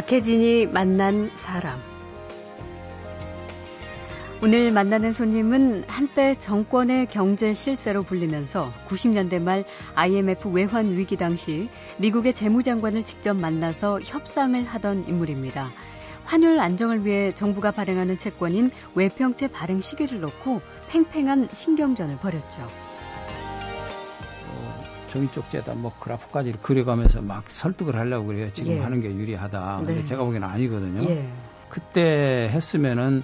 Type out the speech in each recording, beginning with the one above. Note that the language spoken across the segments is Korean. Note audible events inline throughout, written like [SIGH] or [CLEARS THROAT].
박혜진이 만난 사람. 오늘 만나는 손님은 한때 정권의 경제 실세로 불리면서 90년대 말 IMF 외환 위기 당시 미국의 재무장관을 직접 만나서 협상을 하던 인물입니다. 환율 안정을 위해 정부가 발행하는 채권인 외평채 발행 시기를 놓고 팽팽한 신경전을 벌였죠. 종이 쪽지에다 뭐 그래프까지 그려가면서 막 설득을 하려고 그래요. 지금 예. 하는 게 유리하다. 근데 네. 제가 보기에는 아니거든요. 예. 그때 했으면은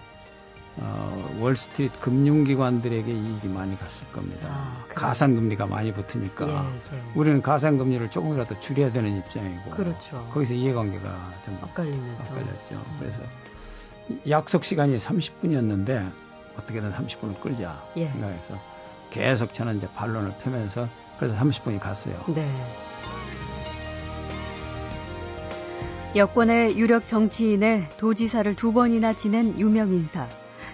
어, 월스트리트 금융기관들에게 이익이 많이 갔을 겁니다. 아, 가상금리가 많이 붙으니까 예, 예. 우리는 가상금리를 조금이라도 줄여야 되는 입장이고 그렇죠. 거기서 이해관계가 좀 엇갈리면서 엇갈렸죠. 음. 그래서 약속 시간이 30분이었는데 어떻게든 30분을 끌자 예. 생각해서 계속 저는 이제 반론을 펴면서 그래서 30분이 갔어요. 네. 여권의 유력 정치인의 도지사를 두 번이나 지낸 유명 인사.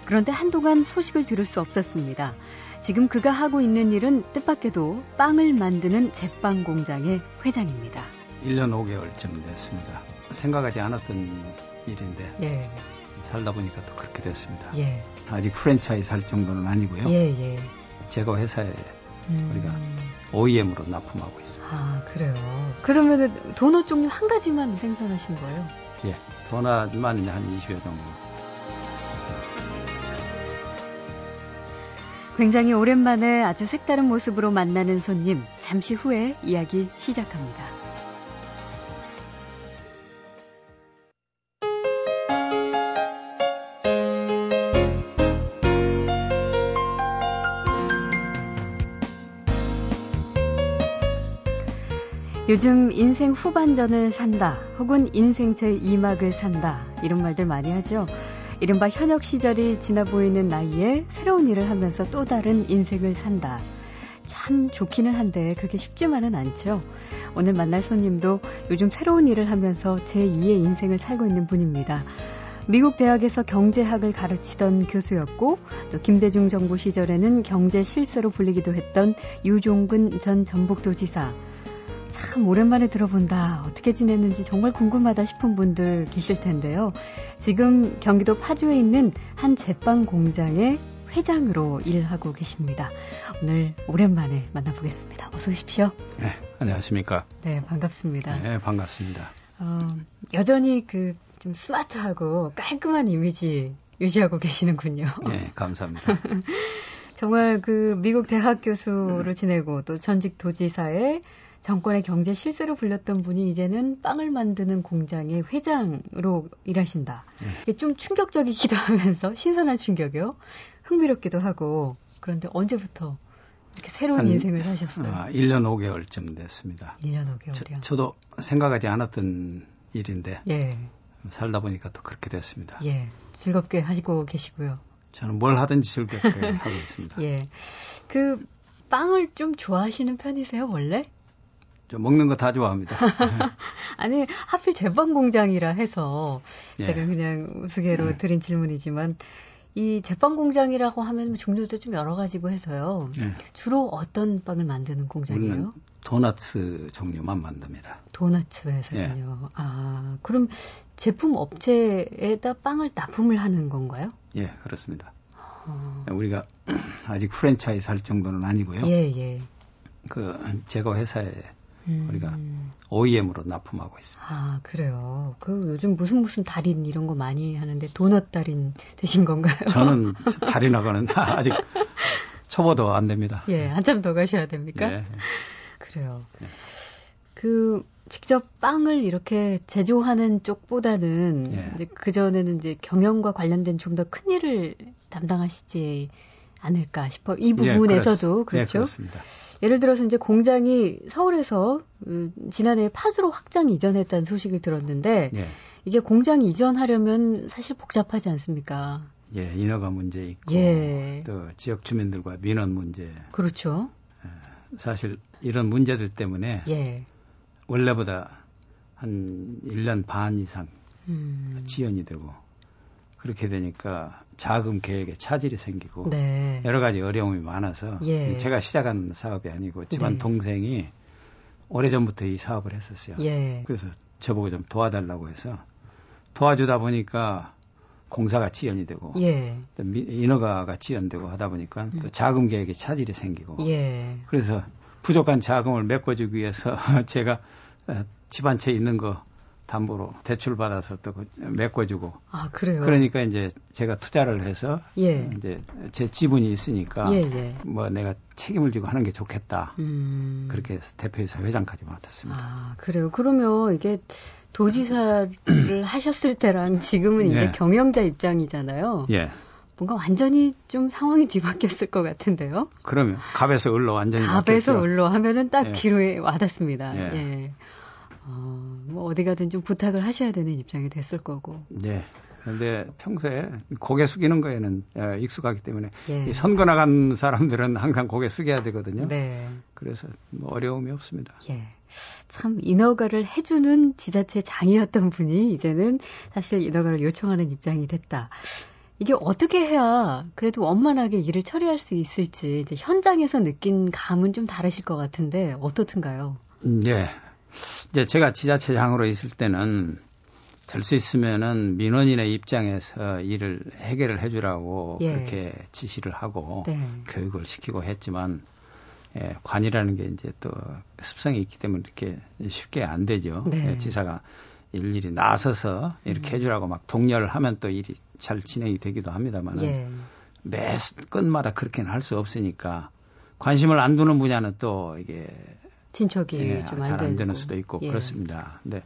그런데 한동안 소식을 들을 수 없었습니다. 지금 그가 하고 있는 일은 뜻밖에도 빵을 만드는 제빵 공장의 회장입니다. 1년 5개월쯤 됐습니다. 생각하지 않았던 일인데 예. 살다 보니까 또 그렇게 됐습니다. 예. 아직 프랜차이즈 할 정도는 아니고요. 예, 예. 제가 회사에 음. 우리가 OEM으로 납품하고 있습니다. 아, 그래요. 그러면은 도넛 종류 한 가지만 생산하신 거예요? 예. 도넛만 한 20여 정도. 굉장히 오랜만에 아주 색다른 모습으로 만나는 손님. 잠시 후에 이야기 시작합니다. 요즘 인생 후반전을 산다, 혹은 인생 제2막을 산다, 이런 말들 많이 하죠. 이른바 현역 시절이 지나 보이는 나이에 새로운 일을 하면서 또 다른 인생을 산다. 참 좋기는 한데 그게 쉽지만은 않죠. 오늘 만날 손님도 요즘 새로운 일을 하면서 제2의 인생을 살고 있는 분입니다. 미국 대학에서 경제학을 가르치던 교수였고 또 김대중 정부 시절에는 경제 실세로 불리기도 했던 유종근 전 전북도지사 참 오랜만에 들어본다. 어떻게 지냈는지 정말 궁금하다 싶은 분들 계실 텐데요. 지금 경기도 파주에 있는 한 제빵 공장의 회장으로 일하고 계십니다. 오늘 오랜만에 만나보겠습니다. 어서 오십시오. 네, 안녕하십니까. 네, 반갑습니다. 네, 반갑습니다. 어, 여전히 그 좀 스마트하고 깔끔한 이미지 유지하고 계시는군요. 네, 감사합니다. [LAUGHS] 정말 그 미국 대학 교수를 지내고 또 전직 도지사의 정권의 경제 실세로 불렸던 분이 이제는 빵을 만드는 공장의 회장으로 일하신다. 네. 이게 좀 충격적이기도 [LAUGHS] 하면서 신선한 충격이요. 흥미롭기도 하고 그런데 언제부터 이렇게 새로운 한, 인생을 사셨어요? 아, 1년 5개월쯤 됐습니다. 1년 5개월이요. 저, 도 생각하지 않았던 일인데 예. 살다 보니까 또 그렇게 됐습니다. 예, 즐겁게 하시고 계시고요. 저는 뭘 하든지 즐겁게 [LAUGHS] 하고 있습니다. 예, 그 빵을 좀 좋아하시는 편이세요 원래? 저 먹는 거 다 좋아합니다. [LAUGHS] 아니 하필 제빵 공장이라 해서 예. 제가 그냥 우스개로 예. 드린 질문이지만 이 제빵 공장이라고 하면 뭐 종류도 좀 여러 가지고 해서요. 예. 주로 어떤 빵을 만드는 공장이에요? 도너츠 종류만 만듭니다. 도너츠 회사군요. 예. 아 그럼 제품 업체에다 빵을 납품을 하는 건가요? 예, 그렇습니다. 어... 우리가 [CLEARS THROAT] 아직 프랜차이즈 할 정도는 아니고요. 예, 예. 그 제거 회사에 음. 우리가 OEM으로 납품하고 있습니다. 아, 그래요. 그 요즘 무슨 무슨 달인 이런 거 많이 하는데 도넛 달인 되신 건가요? 저는 [LAUGHS] 달인하고는 아직 초보도 안 됩니다. 예, 한참 더 가셔야 됩니까? 예. 그래요. 예. 그 직접 빵을 이렇게 제조하는 쪽보다는 예. 이제 그 전에는 이제 경영과 관련된 좀 더 큰 일을 담당하시지 않을까 싶어. 이 예, 부분에서도 예, 그렇죠. 예, 그렇습니다. 예를 들어서 이제 공장이 서울에서 음, 지난해 파주로 확장 이전했다는 소식을 들었는데 예. 이게 공장 이전하려면 사실 복잡하지 않습니까? 예, 인허가 문제 있고 예. 또 지역 주민들과 민원 문제. 그렇죠. 예, 사실 이런 문제들 때문에 예. 원래보다 한 1년 반 이상 음. 지연이 되고 그렇게 되니까 자금 계획에 차질이 생기고 네. 여러 가지 어려움이 많아서 예. 제가 시작한 사업이 아니고 집안 네. 동생이 오래전부터 이 사업을 했었어요. 예. 그래서 저보고 좀 도와달라고 해서 도와주다 보니까 공사가 지연이 되고 예. 또 인허가가 지연되고 하다 보니까 음. 또 자금 계획에 차질이 생기고 예. 그래서 부족한 자금을 메꿔주기 위해서 [LAUGHS] 제가 어, 집안 채 있는 거 담보로 대출 받아서 또그 메꿔주고. 아 그래요. 그러니까 이제 제가 투자를 해서 예. 이제 제 지분이 있으니까 예, 예. 뭐 내가 책임을 지고 하는 게 좋겠다. 음. 그렇게 해서 대표이사 회장까지 맡았습니다. 아 그래요. 그러면 이게 도지사를 [CLEARS THROAT] 하셨을 때랑 지금은 이제 예. 경영자 입장이잖아요. 예. 뭔가 완전히 좀 상황이 뒤바뀌었을 것 같은데요. 그러면 갑에서 을로 완전히 갑에서 을로 하면은 딱 예. 귀로에 와닿습니다. 예. 예. 어, 뭐 어디 가든 좀 부탁을 하셔야 되는 입장이 됐을 거고. 네. 그런데 평소에 고개 숙이는 거에는 어, 익숙하기 때문에 예. 이 선거 나간 사람들은 항상 고개 숙여야 되거든요. 네. 그래서 뭐 어려움이 없습니다. 예. 참 인허가를 해주는 지자체 장이었던 분이 이제는 사실 인허가를 요청하는 입장이 됐다. 이게 어떻게 해야 그래도 원만하게 일을 처리할 수 있을지 이제 현장에서 느낀 감은 좀 다르실 것 같은데 어떻든가요? 네. 이제 제가 지자체장으로 있을 때는 될 수 있으면은 민원인의 입장에서 일을 해결을 해주라고 예. 그렇게 지시를 하고 네. 교육을 시키고 했지만 예, 관이라는 게 이제 또 습성이 있기 때문에 이렇게 쉽게 안 되죠. 네. 예, 지사가 일일이 나서서 이렇게 음. 해주라고 막 독려를 하면 또 일이 잘 진행이 되기도 합니다만 예. 매 건마다 그렇게는 할 수 없으니까 관심을 안 두는 분야는 또 이게 친척이 예, 잘안 되는 수도 있고 예. 그렇습니다. 근데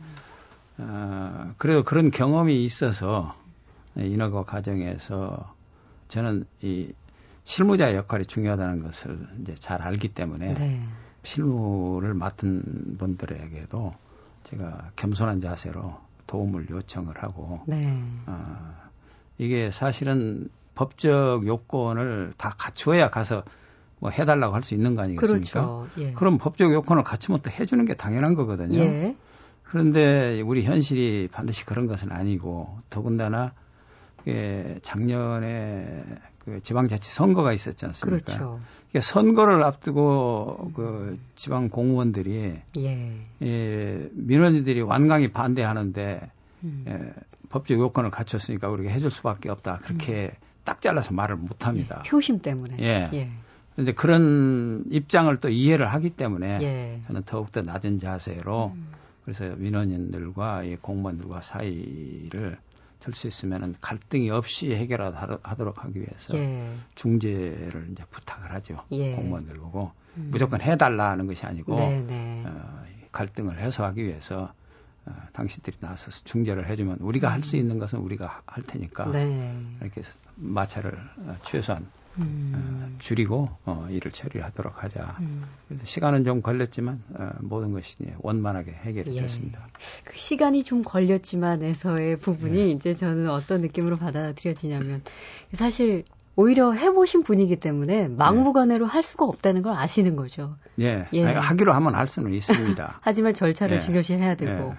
어, 그래도 그런 경험이 있어서 인허가 과정에서 저는 이 실무자의 역할이 중요하다는 것을 이제 잘 알기 때문에 네. 실무를 맡은 분들에게도 제가 겸손한 자세로 도움을 요청을 하고 네. 어, 이게 사실은 법적 요건을 다 갖추어야 가서 뭐 해달라고 할 수 있는 거 아니겠습니까? 그렇죠. 예. 그럼 법적 요건을 갖추면 또 해주는 게 당연한 거거든요. 예. 그런데 우리 현실이 반드시 그런 것은 아니고 더군다나 예, 작년에 그 지방자치 선거가 있었지 않습니까? 그렇죠. 그러니까 선거를 앞두고 그 지방 공무원들이 예. 예, 민원인들이 완강히 반대하는데 음. 예, 법적 요건을 갖췄으니까 우리가 해줄 수밖에 없다. 그렇게 음. 딱 잘라서 말을 못 합니다. 예, 효심 때문에. 예. 예. 그런데 그런 입장을 또 이해를 하기 때문에 예. 저는 더욱더 낮은 자세로 음. 그래서 민원인들과 이 공무원들과 사이를 될수 있으면 갈등이 없이 해결하도록 하기 위해서 예. 중재를 이제 부탁을 하죠. 예. 공무원들 보고 음. 무조건 해달라는 것이 아니고 네, 네. 어, 갈등을 해소하기 위해서 어, 당신들이 나서서 중재를 해주면 우리가 할수 있는 것은 우리가 할 테니까 네. 이렇게 해서 마찰을 어, 최소한 음. 어, 줄이고 어, 일을 처리하도록 하자. 음. 그래서 시간은 좀 걸렸지만 어, 모든 것이 원만하게 해결이 예. 됐습니다. 그 시간이 좀 걸렸지만에서의 부분이 예. 이제 저는 어떤 느낌으로 받아들여지냐면 사실 오히려 해보신 분이기 때문에 막무가내로 네. 할 수가 없다는 걸 아시는 거죠. 예. 예. 하기로 하면 할 수는 있습니다. [LAUGHS] 하지만 절차를 예. 중요시 해야 되고.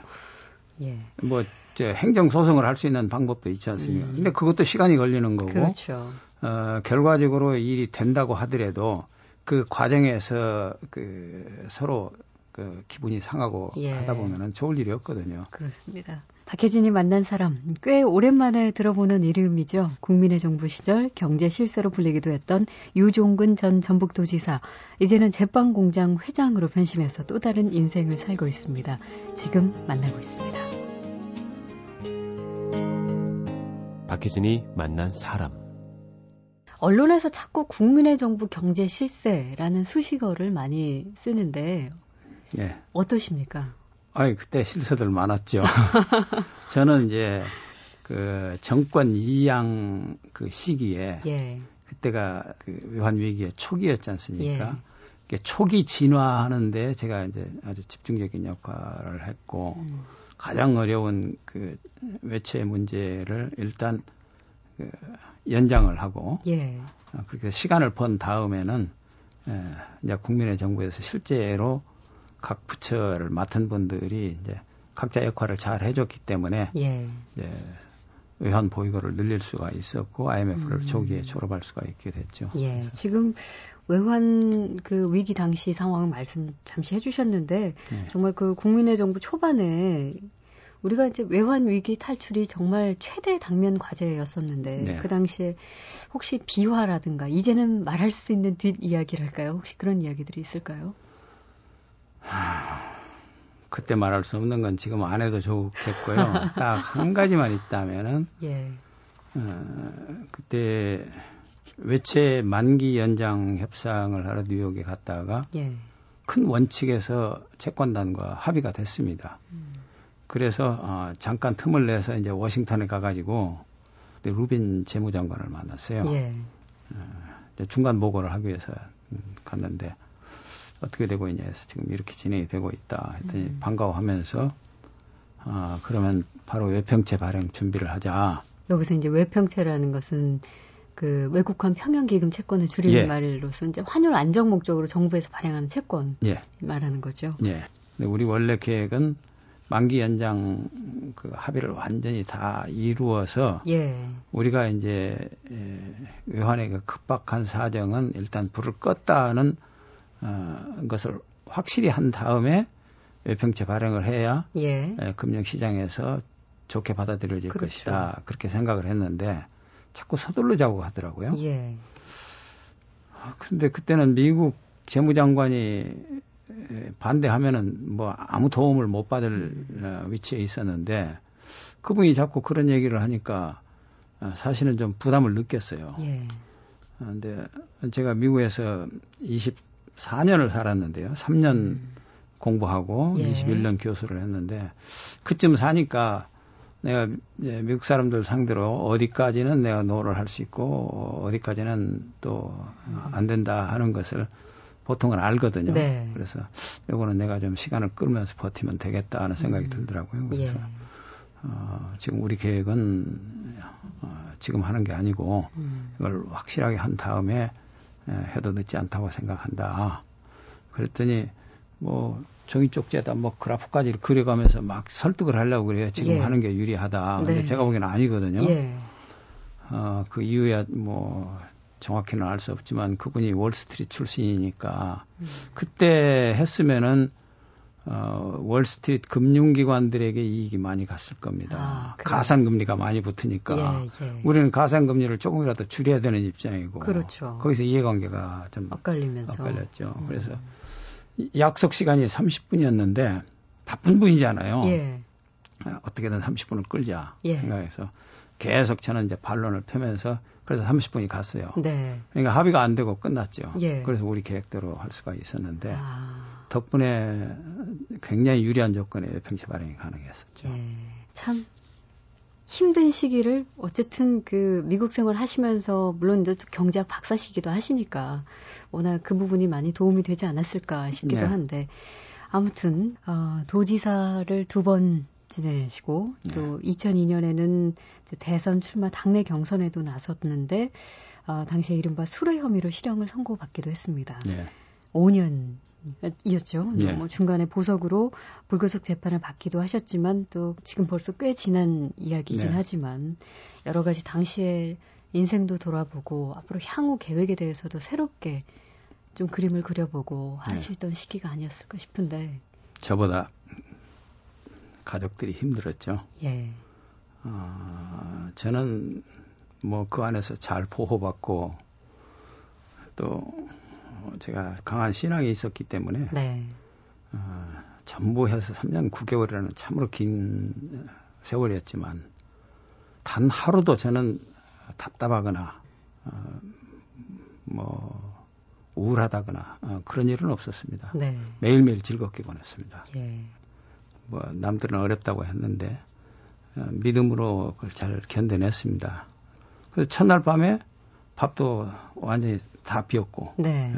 예. 뭐, 이제 행정 소송을 할 수 있는 방법도 있지 않습니까? 음. 근데 그것도 시간이 걸리는 거고. 그렇죠. 어, 결과적으로 일이 된다고 하더라도 그 과정에서 그 서로 그 기분이 상하고 예. 하다 보면은 좋을 일이 없거든요. 그렇습니다. 박혜진이 만난 사람 꽤 오랜만에 들어보는 이름이죠. 국민의 정부 시절 경제 실세로 불리기도 했던 유종근 전 전북도지사 이제는 제빵 공장 회장으로 변심해서 또 다른 인생을 살고 있습니다. 지금 만나고 있습니다. 박혜진이 만난 사람 언론에서 자꾸 국민의 정부 경제 실세라는 수식어를 많이 쓰는데 네. 어떠십니까? 아이 그때 실세들 많았죠. [LAUGHS] 저는 이제 그 정권 이양 그 시기에 예. 그때가 그 외환 위기의 초기였지 않습니까? 예. 초기 진화하는데 제가 이제 아주 집중적인 역할을 했고 음. 가장 어려운 그 외채 문제를 일단 그 연장을 하고 예. 어, 그렇게 시간을 번 다음에는 에, 이제 국민의 정부에서 실제로 각 부처를 맡은 분들이 이제 각자 역할을 잘 해줬기 때문에 예. 이제 외환 보유고를 늘릴 수가 있었고 IMF를 음. 초기에 졸업할 수가 있게 됐죠. 예. 지금 외환 그 위기 당시 상황 말씀 잠시 해주셨는데 예. 정말 그 국민의 정부 초반에 우리가 이제 외환 위기 탈출이 정말 최대 당면 과제였었는데 네. 그 당시에 혹시 비화라든가 이제는 말할 수 있는 뒷 이야기랄까요? 혹시 그런 이야기들이 있을까요? 그때 말할 수 없는 건 지금 안 해도 좋겠고요. [LAUGHS] 딱 한 가지만 있다면은 예. 어, 그때 외채 만기 연장 협상을 하러 뉴욕에 갔다가 예. 큰 원칙에서 채권단과 합의가 됐습니다. 음. 그래서 어, 잠깐 틈을 내서 이제 워싱턴에 가가지고 루빈 재무장관을 만났어요. 예. 어, 중간 보고를 하기 위해서 음, 갔는데 어떻게 되고 있냐 해서 지금 이렇게 진행이 되고 있다 했더니 음. 반가워하면서 아 그러면 바로 외평채 발행 준비를 하자. 여기서 이제 외평채라는 것은 그 외국환 평형기금 채권을 줄이는 예. 말로서 이제 환율 안정 목적으로 정부에서 발행하는 채권 예. 말하는 거죠. 예. 근데 우리 원래 계획은 만기 연장 그 합의를 완전히 다 이루어서 예. 우리가 이제 외환의 그 급박한 사정은 일단 불을 껐다는 어, 것을 확실히 한 다음에 외평채 발행을 해야 예. 금융시장에서 좋게 받아들여질 그렇죠. 것이다 그렇게 생각을 했는데 자꾸 서둘러자고 하더라고요. 예. 아, 근데 그때는 미국 재무장관이 반대하면은 뭐 아무 도움을 못 받을 어, 위치에 있었는데 그분이 자꾸 그런 얘기를 하니까 어, 사실은 좀 부담을 느꼈어요. 예. 아, 근데 제가 미국에서 24년을 살았는데요. 3년 음. 공부하고 예. 21년 교수를 했는데 그쯤 사니까 내가 미국 사람들 상대로 어디까지는 내가 no를 할 수 있고 어디까지는 또 안 된다 하는 것을 보통은 알거든요. 네. 그래서 요거는 내가 좀 시간을 끌면서 버티면 되겠다 하는 생각이 음. 들더라고요. 그래서 예. 어, 지금 우리 계획은 어, 지금 하는 게 아니고 음. 이걸 확실하게 한 다음에 에, 해도 늦지 않다고 생각한다. 그랬더니 뭐 종이 쪽지에다 뭐 그래프까지 그려가면서 막 설득을 하려고 그래요. 지금 예. 하는 게 유리하다. 근데 네. 제가 보기에는 아니거든요. 예. 어, 그 이후에 뭐 정확히는 알 수 없지만 그분이 월스트리트 출신이니까 음. 그때 했으면은 어, 월스트리트 금융기관들에게 이익이 많이 갔을 겁니다. 아, 가산금리가 많이 붙으니까 예, 예. 우리는 가산금리를 조금이라도 줄여야 되는 입장이고 그렇죠. 거기서 이해관계가 좀 엇갈리면서 엇갈렸죠. 음. 그래서 약속 시간이 30분이었는데 바쁜 분이잖아요. 예. 어떻게든 30분을 끌자 예. 생각해서 계속 저는 이제 반론을 펴면서 그래서 30분이 갔어요. 네. 그러니까 합의가 안 되고 끝났죠. 예. 그래서 우리 계획대로 할 수가 있었는데 아. 덕분에 굉장히 유리한 조건에 평채 발행이 가능했었죠. 예. 참 힘든 시기를 어쨌든 그 미국 생활 하시면서 물론 또 경제학 박사시기도 하시니까 워낙 그 부분이 많이 도움이 되지 않았을까 싶기도 네. 한데 아무튼 어, 도지사를 두 번 지내시고 네. 또 2002년에는 대선 출마 당내 경선에도 나섰는데 어, 당시에 이른바 수뢰 혐의로 실형을 선고받기도 했습니다. 네. 5년 이었죠. 네. 뭐 중간에 보석으로 불구속 재판을 받기도 하셨지만 또 지금 벌써 꽤 지난 이야기긴 네. 하지만 여러 가지 당시에 인생도 돌아보고 앞으로 향후 계획에 대해서도 새롭게 좀 그림을 그려보고 네. 하시던 네. 시기가 아니었을까 싶은데 저보다 가족들이 힘들었죠. 예. 어, 저는 뭐 그 안에서 잘 보호받고 또 제가 강한 신앙이 있었기 때문에 네. 어, 전부해서 3년 9개월이라는 참으로 긴 세월이었지만 단 하루도 저는 답답하거나 어, 뭐 우울하다거나 어, 그런 일은 없었습니다. 네. 매일매일 즐겁게 보냈습니다. 예. 뭐 남들은 어렵다고 했는데 어, 믿음으로 그걸 잘 견뎌냈습니다. 그래서 첫날 밤에 밥도 완전히 다 비었고 네.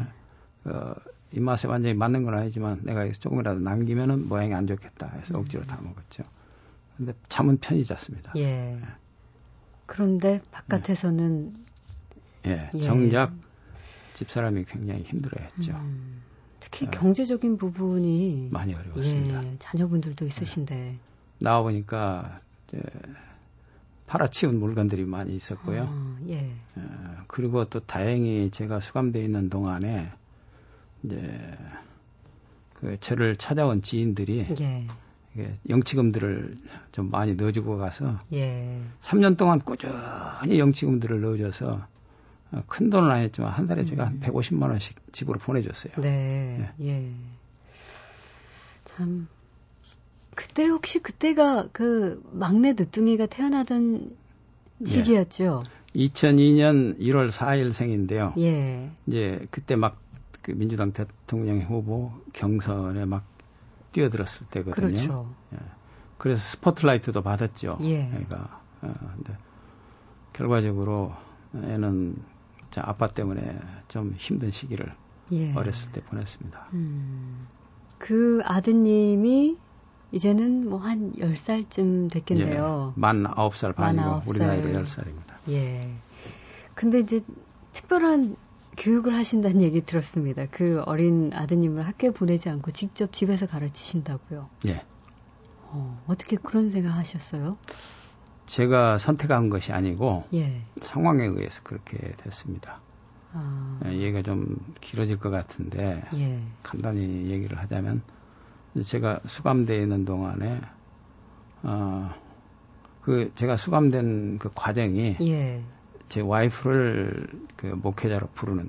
어, 입맛에 완전히 맞는 건 아니지만 내가 조금이라도 남기면은 모양이 안 좋겠다 해서 억지로 다 먹었죠. 근데 잠은 편히 잤습니다. 예. 예. 그런데 바깥에서는 예, 예. 정작 집사람이 굉장히 힘들어했죠. 음, 특히 예. 경제적인 부분이 많이 어려웠습니다. 예, 자녀분들도 있으신데 예. 나와 보니까 팔아치운 물건들이 많이 있었고요. 아, 예. 어, 그리고 또 다행히 제가 수감돼 있는 동안에 이제 그 저를 찾아온 지인들이 예. 영치금들을 좀 많이 넣어주고 가서 예. 3년 동안 꾸준히 영치금들을 넣어줘서 어, 큰 돈은 아니었지만 한 달에 제가 한 150만 음. 원씩 집으로 보내줬어요. 네. 예. 예. 참 그때 혹시 그때가 그 막내 늦둥이가 태어나던 예. 시기였죠. 예. 2002년 1월 4일 생인데요. 예. 이제 그때 막 그 민주당 대통령 후보 경선에 막 뛰어들었을 때거든요. 그렇죠. 예. 그래서 스포트라이트도 받았죠. 예. 애가. 어, 근데 결과적으로 애는 자, 아빠 때문에 좀 힘든 시기를 예. 어렸을 때 보냈습니다. 음. 그 아드님이 이제는 뭐 한 10살쯤 됐겠네요. 예. 만 9살 반이고 만 9살. 우리 나이로 10살입니다. 예. 근데 이제 특별한 교육을 하신다는 얘기 들었습니다. 그 어린 아드님을 학교에 보내지 않고 직접 집에서 가르치신다고요. 예. 어, 어떻게 그런 생각 하셨어요? 제가 선택한 것이 아니고 예. 상황에 의해서 그렇게 됐습니다. 아. 예, 얘기가 좀 길어질 것 같은데 예. 간단히 얘기를 하자면 제가 수감되어 있는 동안에 어, 그 제가 수감된 그 과정이 예. 제 와이프를 그 목회자로 부르는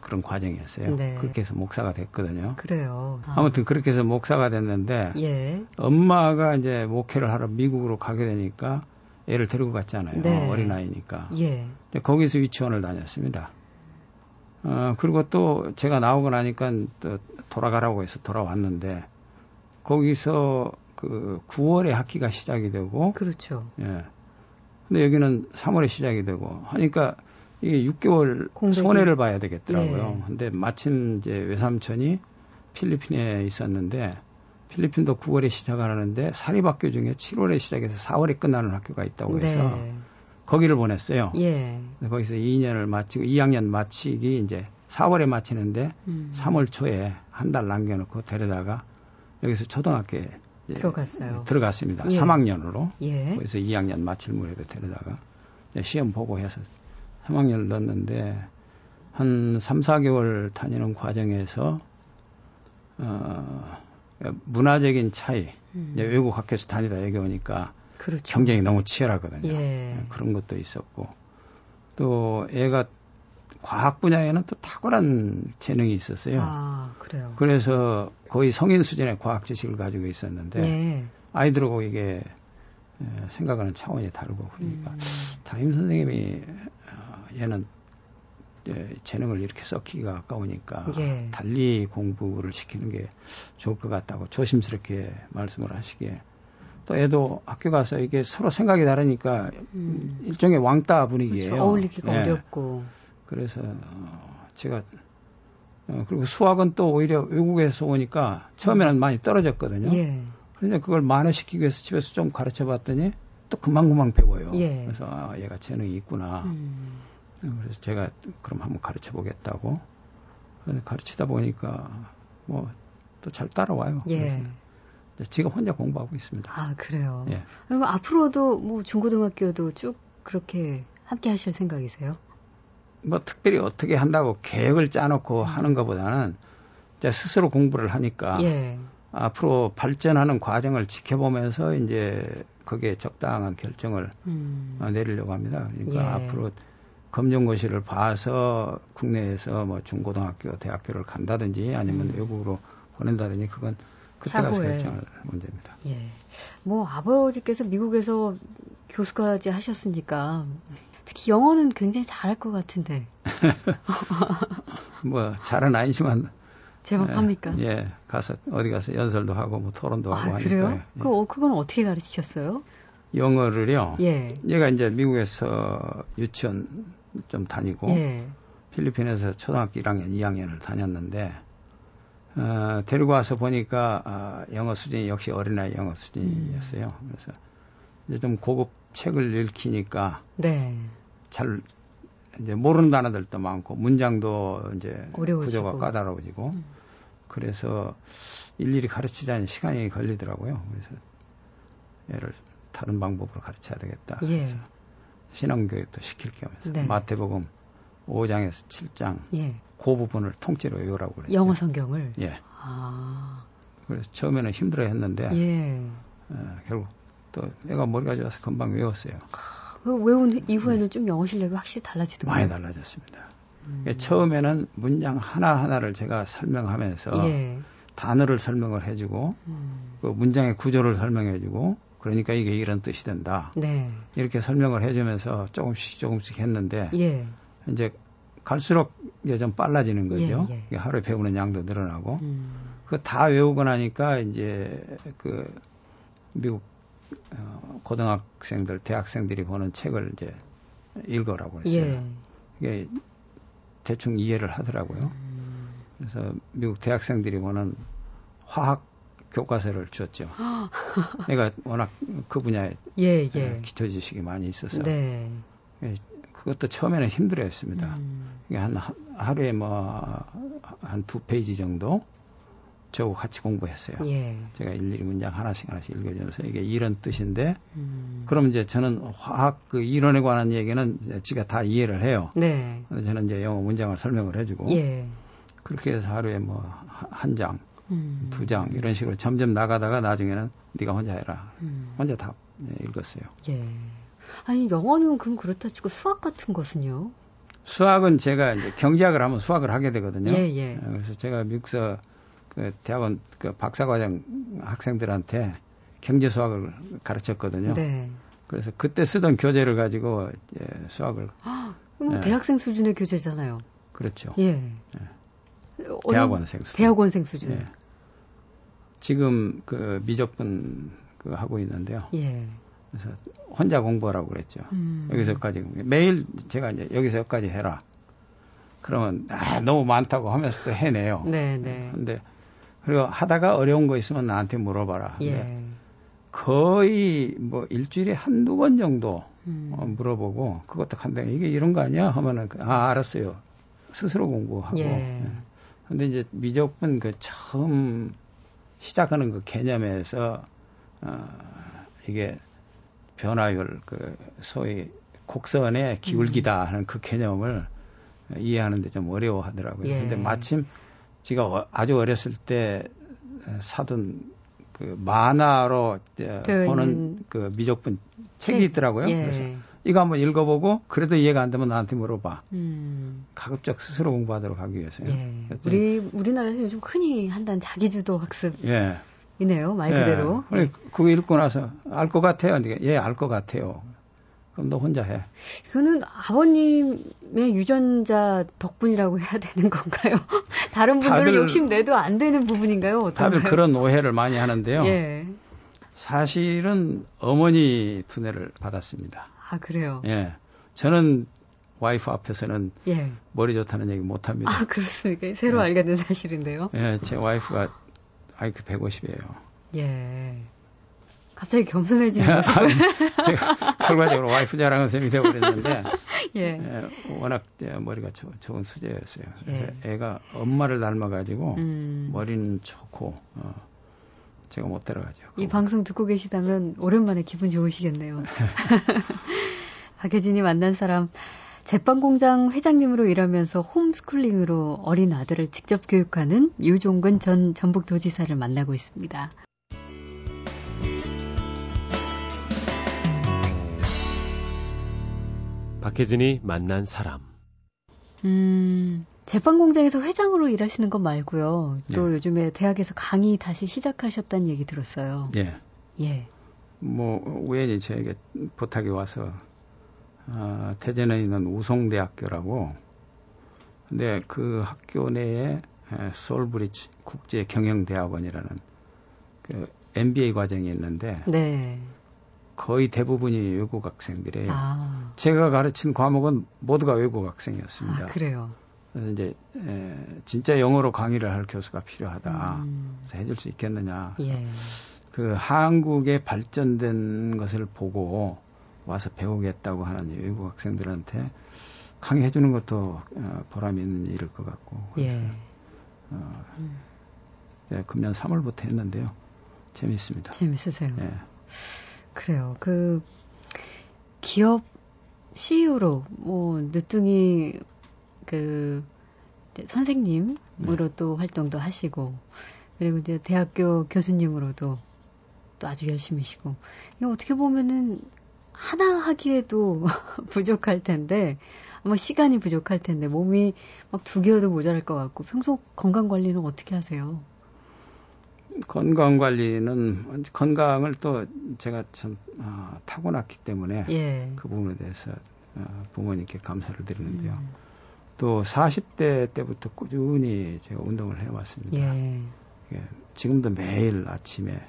그런 과정이었어요. 네. 그렇게 해서 목사가 됐거든요. 그래요. 아. 무튼 그렇게 해서 목사가 됐는데 예. 엄마가 이제 목회를 하러 미국으로 가게 되니까 애를 데리고 갔잖아요. 네. 어린아이니까. 예. 거기서 유치원을 다녔습니다. 어, 그리고 또 제가 나오고 나니까 또 돌아가라고 해서 돌아왔는데 거기서 그 9월에 학기가 시작이 되고 그렇죠. 예. 근데 여기는 3월에 시작이 되고 하니까 이게 6개월 공백이. 손해를 봐야 되겠더라고요. 예. 근데 마침 이제 외삼촌이 필리핀에 있었는데 필리핀도 9월에 시작하는데 사립학교 중에 7월에 시작해서 4월에 끝나는 학교가 있다고 해서 네. 거기를 보냈어요. 예. 거기서 2년을 마치고 2학년 마치기 이제 4월에 마치는데 음. 3월 초에 한 달 남겨놓고 데려다가 여기서 초등학교에 들어갔어요. 들어갔습니다. 예. 3학년으로. 예. 거기서 2학년 마칠 무렵에 데려다가 시험 보고 해서 3학년을 넣었는데 한 3, 4개월 다니는 과정에서 어, 문화적인 차이, 음. 외국 학교에서 다니다 여기 오니까 그렇죠. 경쟁이 너무 치열하거든요. 예. 네, 그런 것도 있었고 또 애가 과학 분야에는 또 탁월한 재능이 있었어요. 아, 그래요. 그래서 거의 성인 수준의 과학 지식을 가지고 있었는데 예. 아이들하고 이게 생각하는 차원이 다르고 그러니까 음. 담임 선생님이 어, 얘는 재능을 이렇게 썩히기가 아까우니까 예. 달리 공부를 시키는 게 좋을 것 같다고 조심스럽게 말씀을 하시기에 또 애도 학교 가서 이게 서로 생각이 다르니까 음. 일종의 왕따 분위기예요. 그렇죠. 어울리기가 예. 어렵고. 그래서 어, 제가 어, 그리고 수학은 또 오히려 외국에서 오니까 처음에는 많이 떨어졌거든요. 예. 그래서 그걸 만회시키기 위해서 집에서 좀 가르쳐 봤더니 또 금방금방 배워요. 예. 그래서 아, 얘가 재능이 있구나. 음. 그래서 제가 그럼 한번 가르쳐 보겠다고 가르치다 보니까 뭐 또 잘 따라와요. 예. 지금 혼자 공부하고 있습니다. 아 그래요. 예. 그럼 앞으로도 뭐 중고등학교도 쭉 그렇게 함께 하실 생각이세요? 뭐 특별히 어떻게 한다고 계획을 짜놓고 음. 하는 것보다는 이제 스스로 공부를 하니까 예. 앞으로 발전하는 과정을 지켜보면서 이제 거기에 적당한 결정을 음. 내리려고 합니다. 그러니까 예. 앞으로 검정고시를 봐서 국내에서 뭐 중고등학교, 대학교를 간다든지 아니면 음. 외국으로 보낸다든지 그건 그때 가서 결정할 문제입니다. 예. 뭐 아버지께서 미국에서 교수까지 하셨으니까 특히 영어는 굉장히 잘할 것 같은데. [LAUGHS] 뭐 잘은 아니지만 제법 합니까? 예, 예, 가서 어디 가서 연설도 하고 뭐 토론도 하고 아, 하니까. 그래요? 예. 그 그건 어떻게 가르치셨어요? 영어를요. 예. 얘가 이제 미국에서 유치원 좀 다니고 예. 필리핀에서 초등학교 1학년, 2학년을 다녔는데 어, 데리고 와서 보니까 어, 영어 수준이 역시 어린아이 영어 수준이었어요. 음. 그래서 이제 좀 고급 책을 읽히니까 네. 잘 이제 모르는 단어들도 많고 문장도 이제 어려워지고. 구조가 까다로워지고 음. 그래서 일일이 가르치자니 시간이 걸리더라고요. 그래서 얘를 다른 방법으로 가르쳐야 되겠다. 예. 그래서 신앙교육도 시킬 겸해서 네. 마태복음 5장에서 7장 예. 그 부분을 통째로 외우라고 그랬죠. 영어 성경을. 예. 아. 그래서 처음에는 힘들어 했는데 예. 어, 결국 또 애가 머리가 좋아서 금방 외웠어요. 그 외운 이후에는 좀 영어 실력이 확실히 달라지더라고요. 많이 달라졌습니다. 음. 처음에는 문장 하나하나를 제가 설명하면서 예. 단어를 설명을 해주고 음. 그 문장의 구조를 설명해주고 그러니까 이게 이런 뜻이 된다. 네. 이렇게 설명을 해주면서 조금씩 조금씩 했는데 예. 이제 갈수록 이제 좀 빨라지는 거죠. 예, 예. 하루에 배우는 양도 늘어나고 음. 그다 외우고 나니까 이제 그 미국 어, 고등학생들, 대학생들이 보는 책을 이제 읽어라고 했어요. 예. 이게 대충 이해를 하더라고요. 음. 그래서 미국 대학생들이 보는 화학 교과서를 줬죠. [GASPS] 그러니까 워낙 그 분야에 예, 예. 어, 기초 지식이 많이 있어서 네. 예, 그것도 처음에는 힘들어했습니다. 음. 한 하루에 뭐 한 두 페이지 정도 저하고 같이 공부했어요. 예. 제가 일일이 문장 하나씩 하나씩 읽어주면서 이게 이런 뜻인데, 음. 그럼 이제 저는 화학 그 이론에 관한 얘기는 지가 다 이해를 해요. 네. 저는 이제 영어 문장을 설명을 해주고, 예. 그렇게 해서 하루에 뭐 한 장, 음. 두장 이런 식으로 점점 나가다가 나중에는 네가 혼자 해라. 음. 혼자 다 읽었어요. 예. 아니 영어는 그럼 그렇다 치고 수학 같은 것은요? 수학은 제가 이제 경제학을 하면 수학을 하게 되거든요. 예, 예. 그래서 제가 미국서 그 대학원 그 박사과정 학생들한테 경제 수학을 가르쳤거든요. 네. 그래서 그때 쓰던 교재를 가지고 예, 수학을 [GASPS] 그럼 예. 대학생 수준의 교재잖아요. 그렇죠. 예. 예. 대학원생 수준. 대학원생 수준. 예. 지금 그 미적분 그 하고 있는데요. 예. 그래서 혼자 공부하라고 그랬죠. 음. 여기서까지 매일 제가 이제 여기서 여기까지 해라. 그러면 아, 너무 많다고 하면서 도 해내요. 네, 네. 근데 그리고 하다가 어려운 거 있으면 나한테 물어봐라. 예. 거의 뭐 일주일에 한두 번 정도 음. 어, 물어보고 그것도 간단히 이게 이런 거 아니야? 하면은 아 알았어요. 스스로 공부하고. 예. 네. 근데 이제 미적분 그 처음 시작하는 그 개념에서 어 이게 변화율 그 소위 곡선의 기울기다 하는 그 개념을 이해하는데 좀 어려워하더라고요. 예. 근데 마침 제가 어, 아주 어렸을 때 사둔 그 만화로 보는 그 미적분 책이 있더라고요. 예. 그래서 이거 한번 읽어보고 그래도 이해가 안 되면 나한테 물어봐. 음. 가급적 스스로 공부하도록 하기 위해서요. 예. 우리 우리나라에서 요즘 흔히 한다는 자기주도 학습. 예. 이네요, 말 그대로. 예. 예. 그거 읽고 나서 알 것 같아요. 예, 알 것 같아요. 그럼 너 혼자 해. 이거는 아버님의 유전자 덕분이라고 해야 되는 건가요? [LAUGHS] 다른 분들은 욕심 내도 안 되는 부분인가요? 어떤가요? 다들 그런 오해를 많이 하는데요. 예. 사실은 어머니 두뇌를 받았습니다. 아 그래요? 예. 저는 와이프 앞에서는 예. 머리 좋다는 얘기 못 합니다. 아 그렇습니까? 새로 예. 알게 된 사실인데요. 예, 제 와이프가 IQ 150이에요. 예. 갑자기 겸손해지는 모습을. 제가 결과적으로 와이프 자랑은 셈이 되어버렸는데, [LAUGHS] 예. 예, 워낙 머리가 조, 좋은 수제였어요. 예. 애가 엄마를 닮아가지고 음. 머리는 좋고 어, 제가 못 따라가죠. 이 방송 듣고 계시다면 오랜만에 기분 좋으시겠네요. [LAUGHS] 박혜진이 만난 사람 제빵공장 회장님으로 일하면서 홈스쿨링으로 어린 아들을 직접 교육하는 유종근 전 전북도지사를 만나고 있습니다. 박혜진이 만난 사람. 음, 제빵 공장에서 회장으로 일하시는 것 말고요. 또 예. 요즘에 대학에서 강의 다시 시작하셨다는 얘기 들었어요. 예. 예. 뭐 우연히 저에게 부탁이 와서 어, 태전에 있는 우송대학교라고 근데 그 학교 내에 서울브리지 국제 경영대학원이라는 그 MBA 과정이 있는데 네. 거의 대부분이 외국 학생들이에요. 아. 제가 가르친 과목은 모두가 외국 학생이었습니다. 아, 그래요. 그래서 이제 에, 진짜 영어로 강의를 할 교수가 필요하다. 음. 그래서 해줄 수 있겠느냐. 예. 그 한국의 발전된 것을 보고 와서 배우겠다고 하는 외국 학생들한테 강의해 주는 것도 어, 보람 있는 일일 것 같고. 예. 어, 음. 네, 금년 3월부터 했는데요. 재밌습니다. 재밌으세요? 예. 그래요. 그 기업 CEO로 뭐 늦둥이 그 선생님으로 네. 또 활동도 하시고 그리고 이제 대학교 교수님으로도 또 아주 열심히시고 이거 어떻게 보면은 하나 하기에도 [LAUGHS] 부족할 텐데 아마 시간이 부족할 텐데 몸이 막 두 개여도 모자랄 것 같고 평소 건강 관리는 어떻게 하세요? 건강 관리는 건강을 또 제가 참 어, 타고났기 때문에 예. 그 부분에 대해서 어, 부모님께 감사를 드리는데요. 음. 또 40대 때부터 꾸준히 제가 운동을 해왔습니다. 예. 예. 지금도 매일 아침에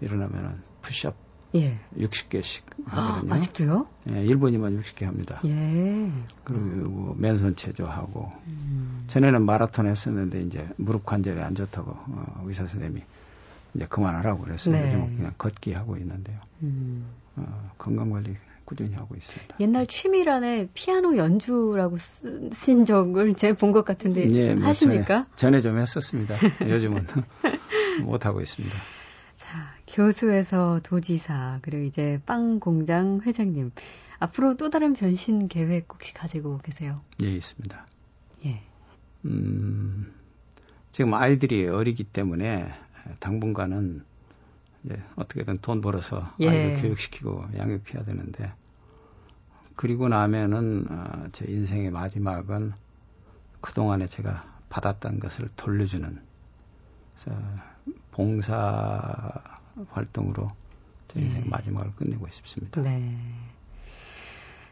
일어나면은 푸시업 예. 60개씩 하거든요. 아, 아직도요? 예, 1분이면 60개 합니다. 예. 그리고 맨손 체조하고 음. 전에는 마라톤 했었는데 이제 무릎 관절에 안 좋다고 어, 의사 선생님이 이제 그만하라고 그랬어요. 네. 요즘 그냥 걷기 하고 있는데요. 음. 어, 건강 관리 꾸준히 하고 있습니다. 옛날 취미란에 피아노 연주라고 쓰신 적을 제가 본 것 같은데 예, 뭐 하십니까? 전에, 전에 좀 했었습니다. [LAUGHS] 요즘은 [LAUGHS] 못 하고 있습니다. 자, 교수에서 도지사, 그리고 이제 빵 공장 회장님. 앞으로 또 다른 변신 계획 혹시 가지고 계세요? 예, 있습니다. 예. 음, 지금 아이들이 어리기 때문에 당분간은 이제 어떻게든 돈 벌어서 예. 아이들 교육시키고 양육해야 되는데 그리고 나면은 어, 제 인생의 마지막은 그동안에 제가 받았던 것을 돌려주는 그래서 봉사 활동으로 제 인생 네. 마지막을 끝내고 싶습니다. 네.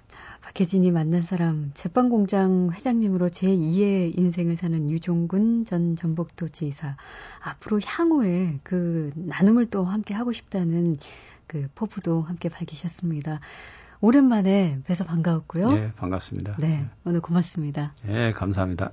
자, 박혜진이 만난 사람 제빵공장 회장님으로 제2의 인생을 사는 유종근 전 전북도지사 앞으로 향후에 그 나눔을 또 함께 하고 싶다는 그 포부도 함께 밝히셨습니다. 오랜만에 뵈서 반가웠고요. 네, 반갑습니다. 네, 오늘 고맙습니다. 네, 감사합니다.